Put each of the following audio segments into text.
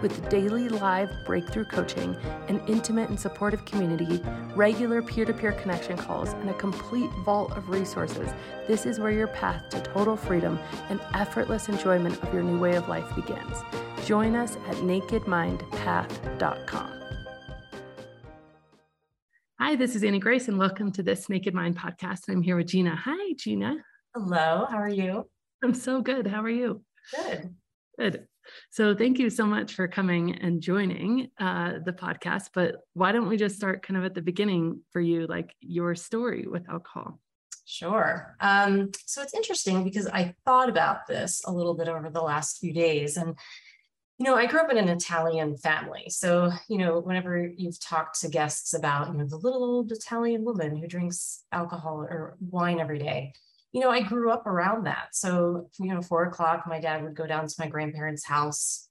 With daily live breakthrough coaching, an intimate and supportive community, regular peer to peer connection calls, and a complete vault of resources, this is where your path to total freedom and effortless enjoyment of your new way of life begins. Join us at nakedmindpath.com. Hi, this is Annie Grace, and welcome to this Naked Mind podcast. I'm here with Gina. Hi, Gina. Hello, how are you? I'm so good. How are you? Good. Good. So thank you so much for coming and joining uh, the podcast. But why don't we just start kind of at the beginning for you, like your story with alcohol? Sure. Um, so it's interesting because I thought about this a little bit over the last few days. And, you know, I grew up in an Italian family. So, you know, whenever you've talked to guests about, you know, the little old Italian woman who drinks alcohol or wine every day, you know, I grew up around that. So, you know, four o'clock, my dad would go down to my grandparents' house,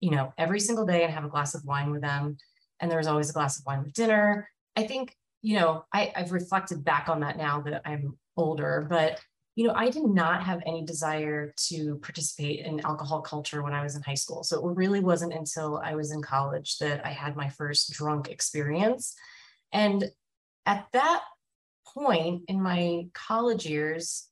you know, every single day and have a glass of wine with them. And there was always a glass of wine with dinner. I think, you know, I, I've reflected back on that now that I'm older, but you know, I did not have any desire to participate in alcohol culture when I was in high school. So it really wasn't until I was in college that I had my first drunk experience. And at that point in my college years,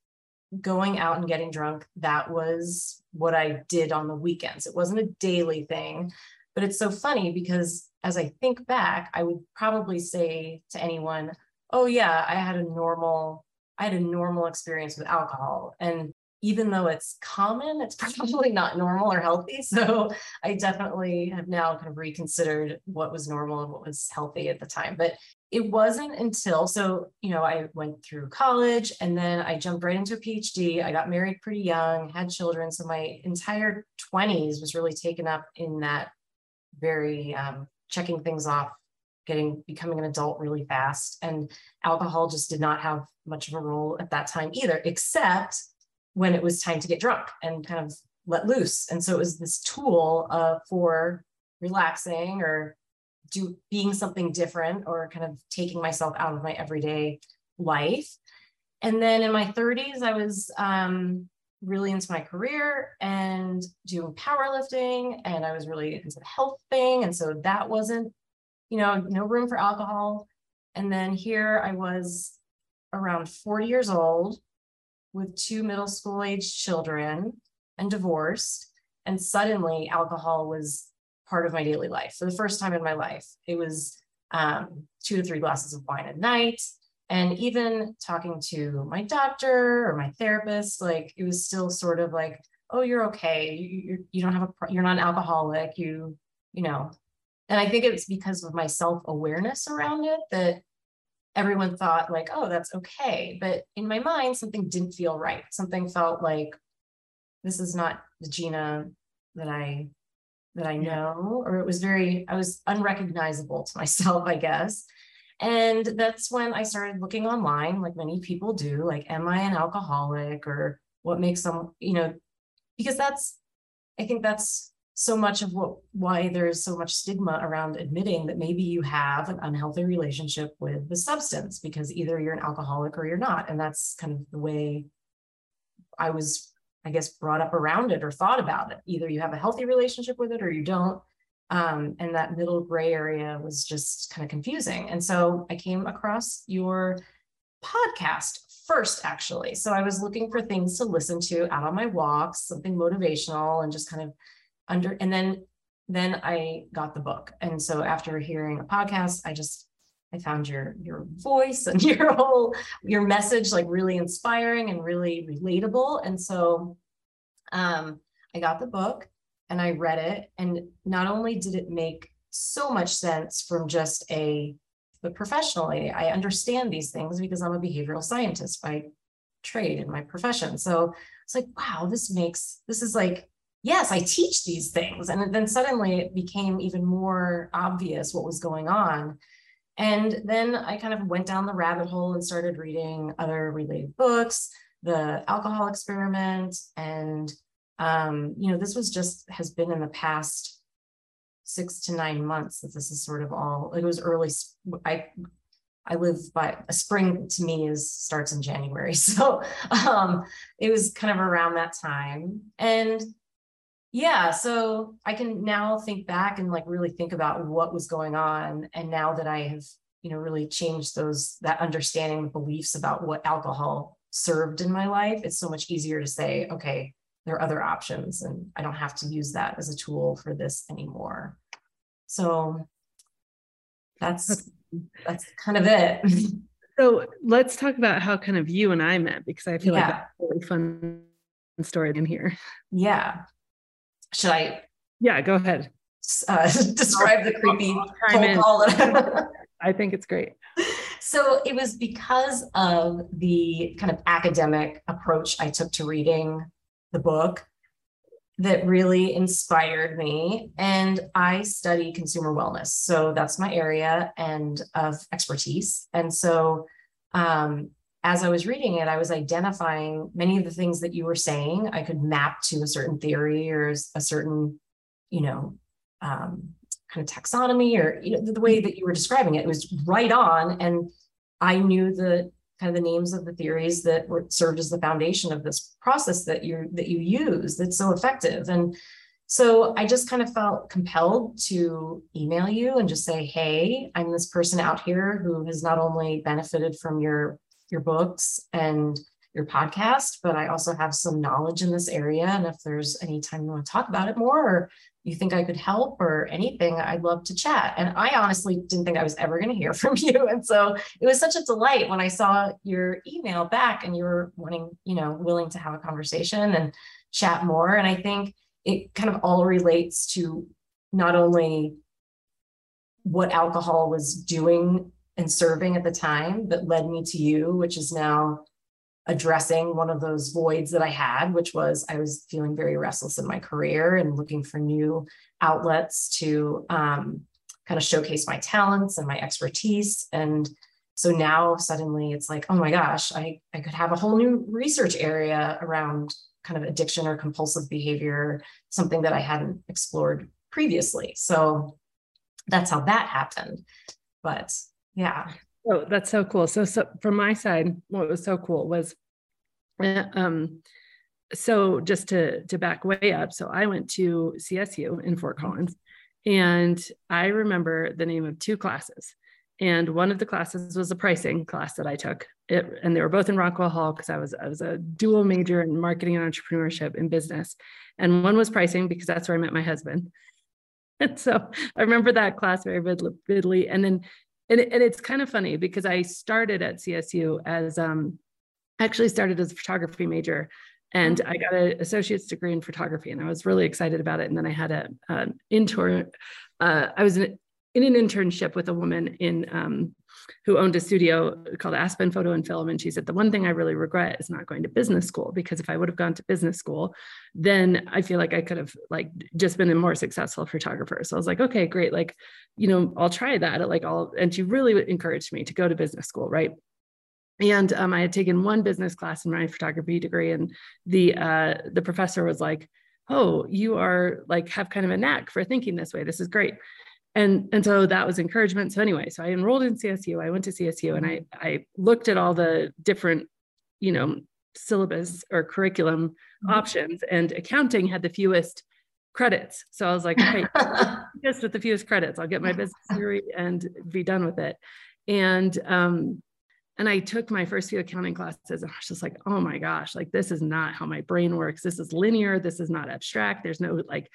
going out and getting drunk, that was what I did on the weekends. It wasn't a daily thing. But it's so funny because as I think back, I would probably say to anyone, oh, yeah, I had a normal. I had a normal experience with alcohol. And even though it's common, it's probably not normal or healthy. So I definitely have now kind of reconsidered what was normal and what was healthy at the time. But it wasn't until so you know i went through college and then i jumped right into a phd i got married pretty young had children so my entire 20s was really taken up in that very um, checking things off getting becoming an adult really fast and alcohol just did not have much of a role at that time either except when it was time to get drunk and kind of let loose. And so it was this tool uh, for relaxing or do being something different or kind of taking myself out of my everyday life. And then in my 30s, I was um, really into my career and doing powerlifting, and I was really into the health thing. And so that wasn't, you know, no room for alcohol. And then here I was around 40 years old with two middle school age children and divorced. And suddenly alcohol was part of my daily life for the first time in my life. It was um, two to three glasses of wine at night. And even talking to my doctor or my therapist, like it was still sort of like, oh, you're okay. You, you don't have a, you're not an alcoholic. You, you know, and I think it's because of my self awareness around it that everyone thought like, oh, that's okay. But in my mind, something didn't feel right. Something felt like this is not the Gina that I that I know, or it was very, I was unrecognizable to myself, I guess. And that's when I started looking online, like many people do, like, am I an alcoholic or what makes some, you know, because that's, I think that's so much of what why there's so much stigma around admitting that maybe you have an unhealthy relationship with the substance because either you're an alcoholic or you're not. And that's kind of the way I was I guess, brought up around it or thought about it. Either you have a healthy relationship with it or you don't. Um, and that middle gray area was just kind of confusing. And so I came across your podcast first, actually. So I was looking for things to listen to out on my walks, something motivational and just kind of under, and then then I got the book. And so after hearing a podcast, I just I found your your voice and your whole your message like really inspiring and really relatable. And so um, I got the book and I read it. And not only did it make so much sense from just a but professionally, I understand these things because I'm a behavioral scientist by trade in my profession. So it's like, wow, this makes this is like yes, I teach these things. And then suddenly it became even more obvious what was going on. And then I kind of went down the rabbit hole and started reading other related books, the alcohol experiment. And, um, you know, this was just has been in the past six to nine months that this is sort of all, it was early. I, I live by a spring to me is starts in January. So um, it was kind of around that time. And yeah so i can now think back and like really think about what was going on and now that i have you know really changed those that understanding beliefs about what alcohol served in my life it's so much easier to say okay there are other options and i don't have to use that as a tool for this anymore. So that's that's kind of it. So let's talk about how kind of you and i met because i feel yeah. like that's a really fun story in here. Yeah should I? Yeah, go ahead. Uh, describe the creepy phone call. I think it's great. So it was because of the kind of academic approach I took to reading the book that really inspired me. And I study consumer wellness. So that's my area and of expertise. And so um, as I was reading it, I was identifying many of the things that you were saying. I could map to a certain theory or a certain, you know, um, kind of taxonomy or you know the, the way that you were describing it. It was right on, and I knew the kind of the names of the theories that were served as the foundation of this process that you that you use that's so effective. And so I just kind of felt compelled to email you and just say, hey, I'm this person out here who has not only benefited from your your books and your podcast, but I also have some knowledge in this area. And if there's any time you want to talk about it more, or you think I could help or anything, I'd love to chat. And I honestly didn't think I was ever going to hear from you. And so it was such a delight when I saw your email back and you were wanting, you know, willing to have a conversation and chat more. And I think it kind of all relates to not only what alcohol was doing and serving at the time that led me to you, which is now addressing one of those voids that I had, which was I was feeling very restless in my career and looking for new outlets to um, kind of showcase my talents and my expertise. And so now suddenly it's like, oh my gosh, I, I could have a whole new research area around kind of addiction or compulsive behavior, something that I hadn't explored previously. So that's how that happened. But yeah. Oh, that's so cool. So, so from my side, what was so cool was, uh, um, so just to to back way up. So I went to CSU in Fort. Collins, and I remember the name of two classes. And one of the classes was a pricing class that I took. It, and they were both in Rockwell Hall because I was I was a dual major in marketing and entrepreneurship and business. And one was pricing because that's where I met my husband. And so I remember that class very vividly. And then and, and it's kind of funny because I started at CSU as um, actually started as a photography major and I got an associate's degree in photography and I was really excited about it. And then I had a, an intern, uh, I was in, in, an internship with a woman in um, who owned a studio called Aspen Photo and Film. And she said, the one thing I really regret is not going to business school, because if I would have gone to business school, then I feel like I could have like just been a more successful photographer. So I was like, okay, great. Like, you know, I'll try that. Like I'll, and she really encouraged me to go to business school. Right. And um, I had taken one business class in my photography degree, and the uh, the professor was like, "Oh, you are like have kind of a knack for thinking this way. This is great." And and so that was encouragement so anyway so i enrolled in csu i went to csu and i i looked at all the different you know syllabus or curriculum mm-hmm. options and accounting had the fewest credits so i was like okay just with the fewest credits i'll get my business degree and be done with it and um and I took my first few accounting classes and I was just like, oh my gosh, like this is not how my brain works. This is linear. This is not abstract. There's no like,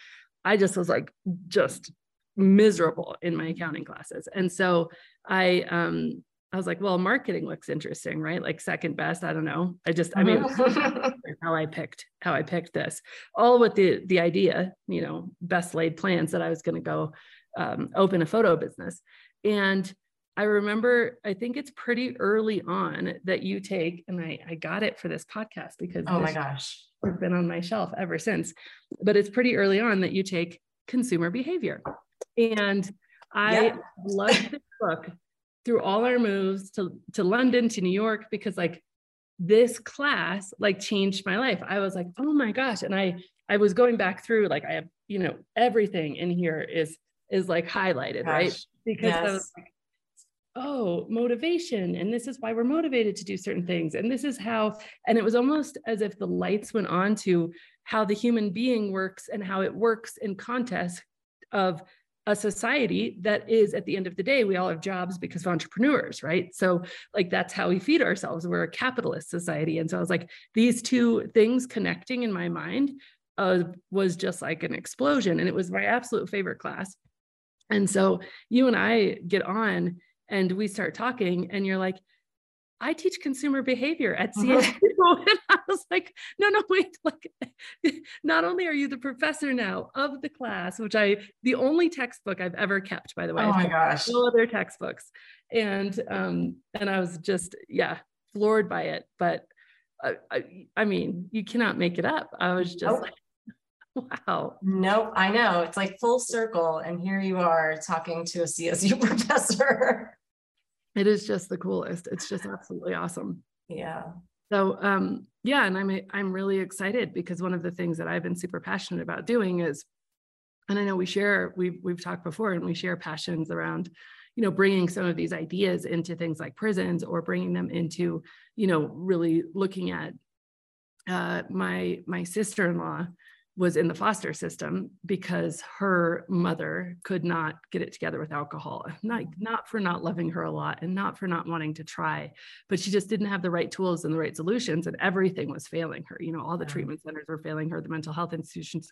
I just was like, just miserable in my accounting classes. And so I um I was like, well, marketing looks interesting, right? Like second best. I don't know. I just, I mean, how I picked, how I picked this, all with the the idea, you know, best laid plans that I was going to go um, open a photo business. And I remember, I think it's pretty early on that you take, and I, I got it for this podcast because oh my gosh, it's been on my shelf ever since. But it's pretty early on that you take consumer behavior and I yeah. love this book through all our moves to to London to New York because like this class like changed my life. I was like, oh my gosh. And I I was going back through like I have, you know, everything in here is is like highlighted, gosh. right? Because yes. I was like, oh, motivation. And this is why we're motivated to do certain things. And this is how, and it was almost as if the lights went on to how the human being works and how it works in context of a society that is at the end of the day we all have jobs because of entrepreneurs right? So like that's how we feed ourselves. We're a capitalist society. And so i was like these two things connecting in my mind uh, was just like an explosion. And it was my absolute favorite class. And so you and i get on and we start talking and you're like I teach consumer behavior at CSU. and I was like, no, no, wait. Like, not only are you the professor now of the class, which I, the only textbook I've ever kept, by the way. Oh my gosh. No other textbooks. And, um, and I was just, yeah, floored by it. But I, I, I mean, you cannot make it up. I was just nope. like, wow. Nope, I know. It's like full circle. And here you are talking to a CSU professor it is just the coolest. It's just absolutely awesome. Yeah. So um yeah, and I'm I'm really excited because one of the things that I've been super passionate about doing is and I know we share we've we've talked before and we share passions around you know bringing some of these ideas into things like prisons or bringing them into you know really looking at uh my my sister-in-law was in the foster system because her mother could not get it together with alcohol. Not mm-hmm. not for not loving her a lot and not for not wanting to try but she just didn't have the right tools and the right solutions and everything was failing her. You know all the treatment centers were failing her the mental health institutions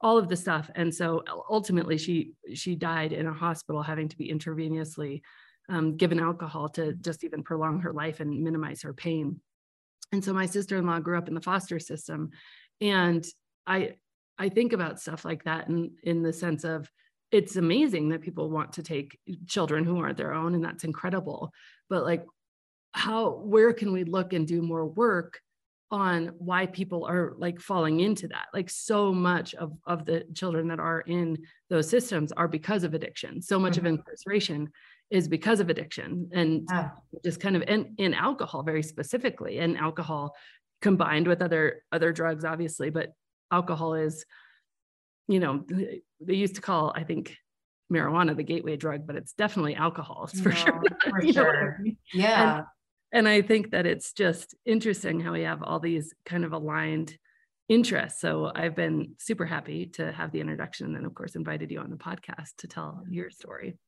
all of the stuff. And so ultimately she she died in a hospital having to be intravenously um, given alcohol to just even prolong her life and minimize her pain. And so my sister-in-law grew up in the foster system and I I think about stuff like that in in the sense of it's amazing that people want to take children who aren't their own and that's incredible but like how where can we look and do more work on why people are like falling into that like so much of of the children that are in those systems are because of addiction so much mm-hmm. of incarceration is because of addiction and yeah. just kind of in, in alcohol very specifically and alcohol combined with other other drugs obviously but alcohol is, you know, they used to call, I think, marijuana the gateway drug, but it's definitely alcohol for no, sure. For sure. I mean? Yeah. And, and I think that it's just interesting how we have all these kind of aligned interests. So I've been super happy to have the introduction and of course invited you on the podcast to tell your story.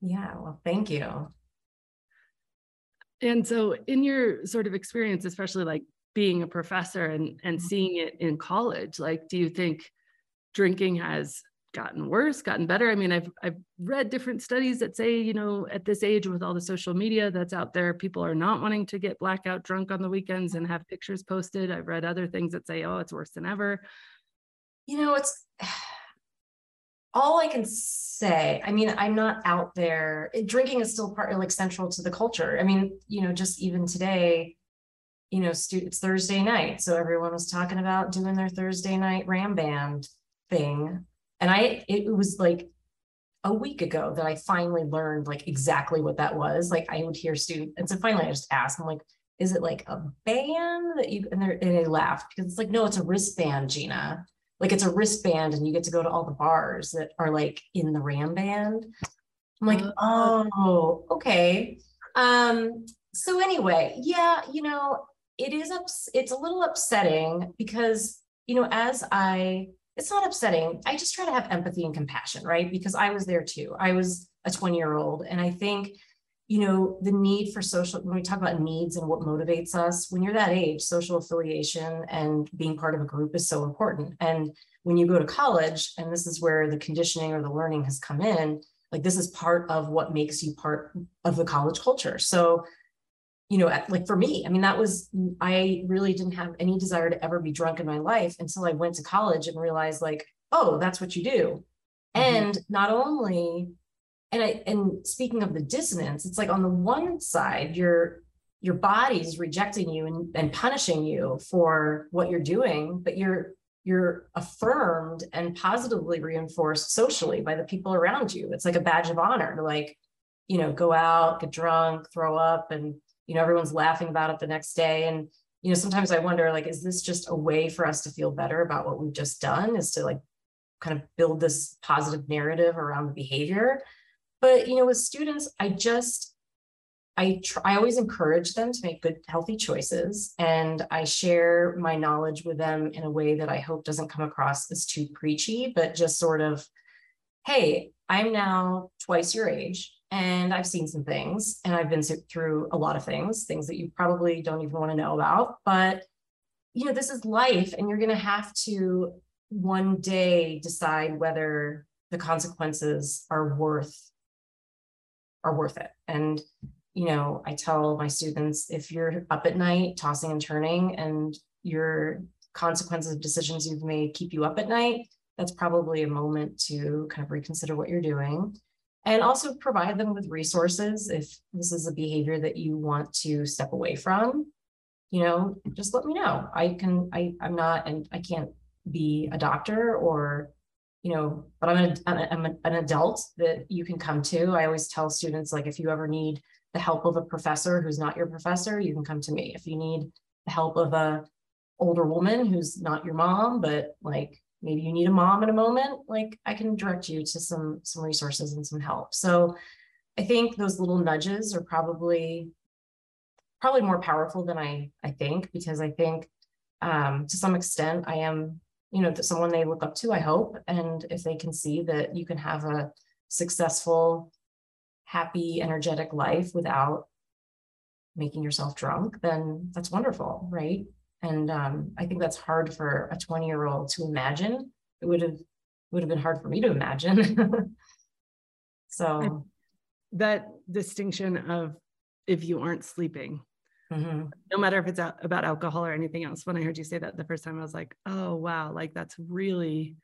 Yeah, well, thank you. And so in your sort of experience, especially like being a professor and and mm-hmm. seeing it in college like do you think drinking has gotten worse gotten better? I mean i've i've read different studies that say you know at this age with all the social media that's out there people are not wanting to get blackout drunk on the weekends and have pictures posted. I've read other things that say oh it's worse than ever. You know it's all i can say i mean i'm not out there drinking is still part like central to the culture. I mean you know just even today you know, it's Thursday night. So everyone was talking about doing their Thursday night ram band thing. And I, it was like a week ago that I finally learned like exactly what that was. Like I would hear students, and so finally I just asked, I'm like, is it like a band that you, and, they and they laughed because it's like, no, it's a wristband, Gina. Like it's a wristband and you get to go to all the bars that are like in the ram band. I'm like, oh, oh okay. Um, so anyway, yeah, you know, it is ups- it's a little upsetting because you know as i it's not upsetting i just try to have empathy and compassion right? Because i was there too. I was a 20 year old and i think you know the need for social when we talk about needs and what motivates us when you're that age social affiliation and being part of a group is so important. And when you go to college and this is where the conditioning or the learning has come in like this is part of what makes you part of the college culture. So you know, like for me, I mean, that was, I really didn't have any desire to ever be drunk in my life until I went to college and realized, like, oh, that's what you do. Mm-hmm. And not only, and I, and speaking of the dissonance, it's like on the one side, your, your body's rejecting you and, and punishing you for what you're doing, but you're, you're affirmed and positively reinforced socially by the people around you. It's like a badge of honor to like, you know, go out, get drunk, throw up, and you know, everyone's laughing about it the next day. And you know, sometimes I wonder, like, is this just a way for us to feel better about what we've just done? Is to like kind of build this positive narrative around the behavior. But you know, with students, I just I try, I always encourage them to make good, healthy choices, and I share my knowledge with them in a way that I hope doesn't come across as too preachy, but just sort of, hey, I'm now twice your age, and I've seen some things, and I've been through a lot of things, things that you probably don't even want to know about, but you know, this is life, and you're going to have to one day decide whether the consequences are worth are worth it. And you know, I tell my students if you're up at night tossing and turning and your consequences of decisions you've made keep you up at night, that's probably a moment to kind of reconsider what you're doing and also provide them with resources if this is a behavior that you want to step away from. You know just let me know. I can i i'm not and i can't be a doctor or you know but i'm, a, I'm a, an adult that you can come to. I always tell students like if you ever need the help of a professor who's not your professor, you can come to me. If you need the help of a older woman who's not your mom, but like maybe you need a mom in a moment, like I can direct you to some some resources and some help. So I think those little nudges are probably probably more powerful than I I think because I think um, to some extent I am you know someone they look up to. I hope, and if they can see that you can have a successful happy, energetic life without making yourself drunk, then that's wonderful, right? And um, I think that's hard for a 20 year old to imagine. It would have would have been hard for me to imagine. so that distinction of if you aren't sleeping, mm-hmm. no matter if it's about alcohol or anything else. When I heard you say that the first time, I was like, oh wow, like that's really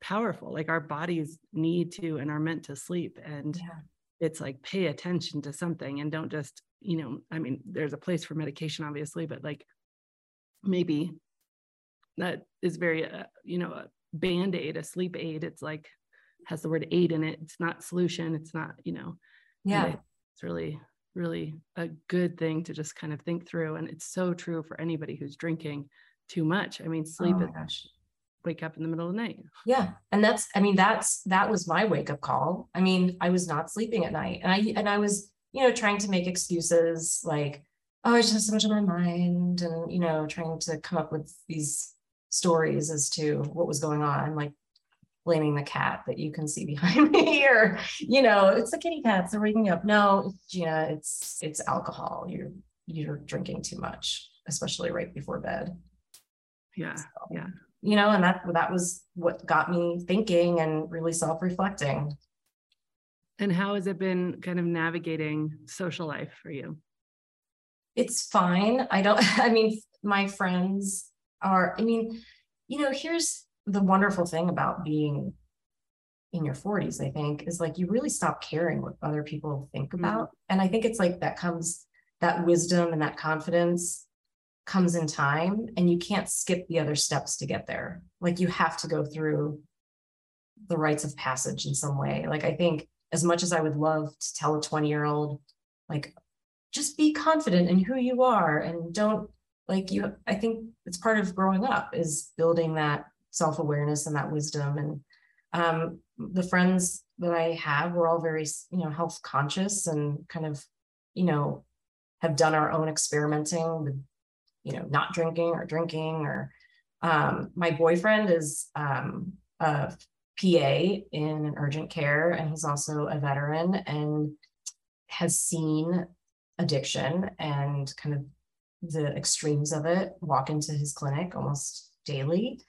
powerful. Like our bodies need to and are meant to sleep. And yeah it's like pay attention to something and don't just you know i mean there's a place for medication obviously but like maybe that is very uh, you know a band-aid a sleep aid. It's like has the word aid in it. It's not solution. It's not you know yeah. it's really really a good thing to just kind of think through. And it's so true for anybody who's drinking too much. I mean sleep oh is wake up in the middle of the night. Yeah. And that's, I mean, that's, that was my wake up call. I mean, I was not sleeping at night. And I, and I was, you know, trying to make excuses like, oh, I just have so much on my mind and, you know, trying to come up with these stories as to what was going on, like blaming the cat that you can see behind me or, you know, it's the kitty cats, they're waking up. No, Gina, it's, it's alcohol. You're, you're drinking too much, especially right before bed. Yeah. So. Yeah you know, and that that was what got me thinking and really self-reflecting. And how has it been kind of navigating social life for you? It's fine. I don't, I mean, my friends are, I mean, you know, here's the wonderful thing about being in your 40s, I think, is like you really stop caring what other people think mm-hmm. about. Mm-hmm. And I think it's like that comes that wisdom and that confidence comes in time and you can't skip the other steps to get there. Like you have to go through the rites of passage in some way. Like I think as much as I would love to tell a 20 year old, like just be confident in who you are and don't like you, I think it's part of growing up is building that self-awareness and that wisdom. And um, the friends that I have, we're all very, you know, health conscious and kind of, you know, have done our own experimenting with you know, not drinking or drinking or um, my boyfriend is um, a PA in an urgent care and he's also a veteran and has seen addiction and kind of the extremes of it walk into his clinic almost daily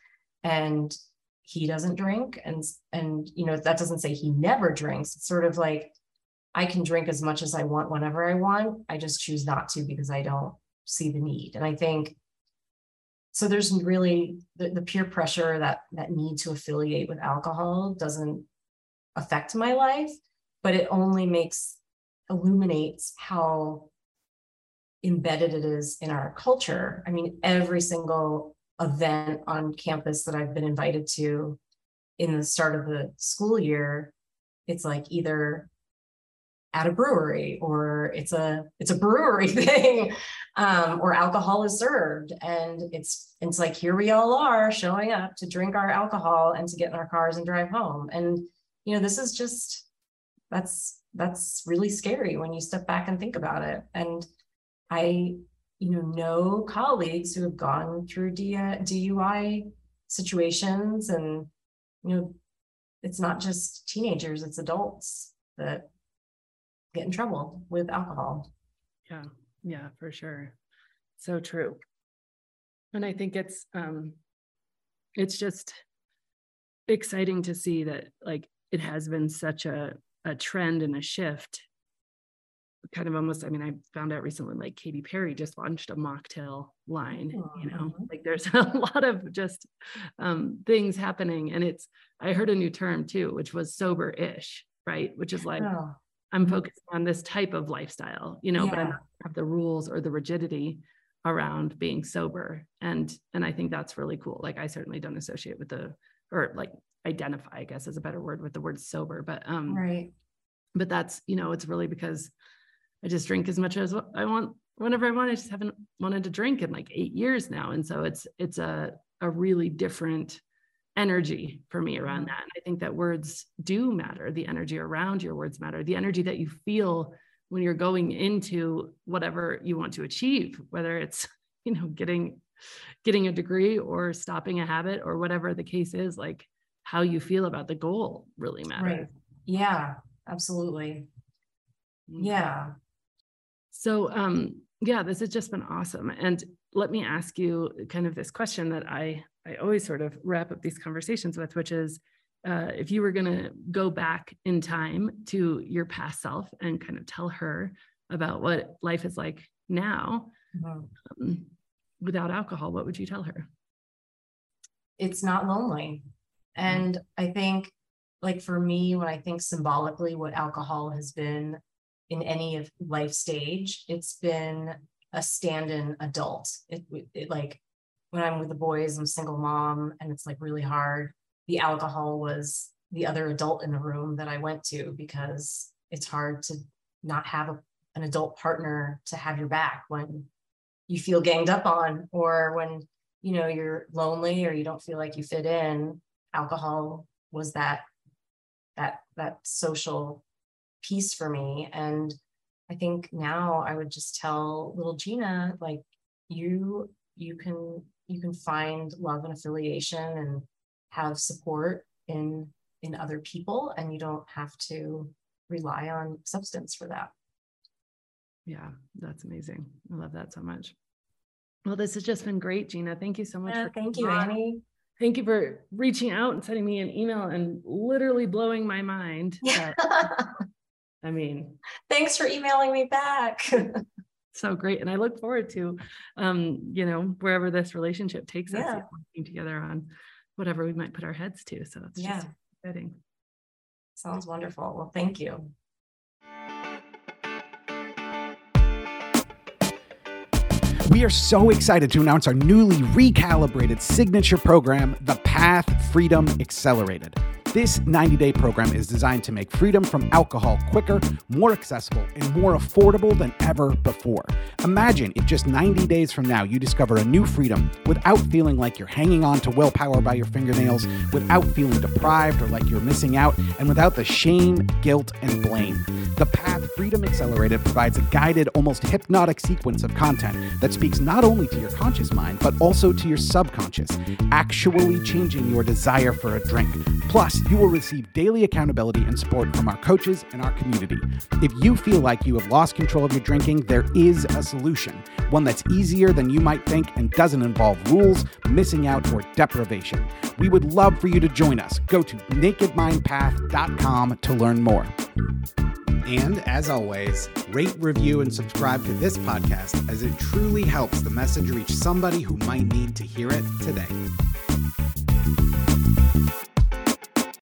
and he doesn't drink. And and you know that doesn't say he never drinks. It's sort of like i can drink as much as i want whenever i want. I just choose not to because i don't see the need. And I think so there's really the, the peer pressure that that need to affiliate with alcohol doesn't affect my life, but it only makes illuminates how embedded it is in our culture. I mean, every single event on campus that I've been invited to in the start of the school year, it's like either at a brewery or it's a it's a brewery thing um, or alcohol is served and it's it's like here we all are showing up to drink our alcohol and to get in our cars and drive home and you know this is just that's that's really scary when you step back and think about it. And i you know know colleagues who have gone through DUI situations and you know it's not just teenagers it's adults that get in trouble with alcohol. Yeah yeah for sure. So true. And i think it's um it's just exciting to see that like it has been such a a trend and a shift kind of almost i mean i found out recently like Katy Perry just launched a mocktail line you know like there's a lot of just um, things happening and it's i heard a new term too which was sober-ish right which is like oh. i'm mm-hmm. focusing on this type of lifestyle you know yeah. but i don't have the rules or the rigidity around being sober and and i think that's really cool like i certainly don't associate with the or like identify i guess is a better word with the word sober but um right but that's you know it's really because I just drink as much as I want whenever I want. I just haven't wanted to drink in like eight years now. And so it's it's a a really different energy for me around mm-hmm. that. And I think that words do matter. The energy around your words matter. The energy that you feel when you're going into whatever you want to achieve, whether it's, you know, getting getting a degree or stopping a habit or whatever the case is, like how you feel about the goal really matters. Right. Yeah, absolutely. Mm-hmm. Yeah. So, um, yeah, this has just been awesome. And let me ask you kind of this question that I I always sort of wrap up these conversations with, which is, uh, if you were going to go back in time to your past self and kind of tell her about what life is like now mm-hmm. um, without alcohol, what would you tell her? It's not lonely. Mm-hmm. And I think, like for me, when I think symbolically what alcohol has been in any of life stage, it's been a stand-in adult. It, it like when I'm with the boys, I'm a single mom, and it's like really hard. The alcohol was the other adult in the room that I went to because it's hard to not have a, an adult partner to have your back when you feel ganged up on or when you know you're lonely or you don't feel like you fit in alcohol was that that that social piece for me. And I think now I would just tell little Gina, like, you you can you can find love and affiliation and have support in in other people and you don't have to rely on substance for that yeah that's amazing i love that so much well this has just been great gina thank you so much yeah, thank you annie thank you for reaching out and sending me an email and literally blowing my mind yeah. I mean, thanks for emailing me back. so great. And I look forward to, um, you know, wherever this relationship takes yeah. us, working together on whatever we might put our heads to. So it's yeah. just exciting. Sounds wonderful. Well, thank you. We are so excited to announce our newly recalibrated signature program, the Path Freedom Accelerated. This 90 day program is designed to make freedom from alcohol quicker, more accessible, and more affordable than ever before. Imagine if just 90 days from now you discover a new freedom without feeling like you're hanging on to willpower by your fingernails, without feeling deprived or like you're missing out, and without the shame, guilt, and blame. The Path Freedom Accelerated provides a guided, almost hypnotic sequence of content that speaks not only to your conscious mind, but also to your subconscious, actually changing your desire for a drink. Plus, you will receive daily accountability and support from our coaches and our community. If you feel like you have lost control of your drinking, there is a solution, one that's easier than you might think and doesn't involve rules, missing out, or deprivation. We would love for you to join us. Go to nakedmindpath.com to learn more. And as always, rate, review, and subscribe to this podcast as it truly helps the message reach somebody who might need to hear it today.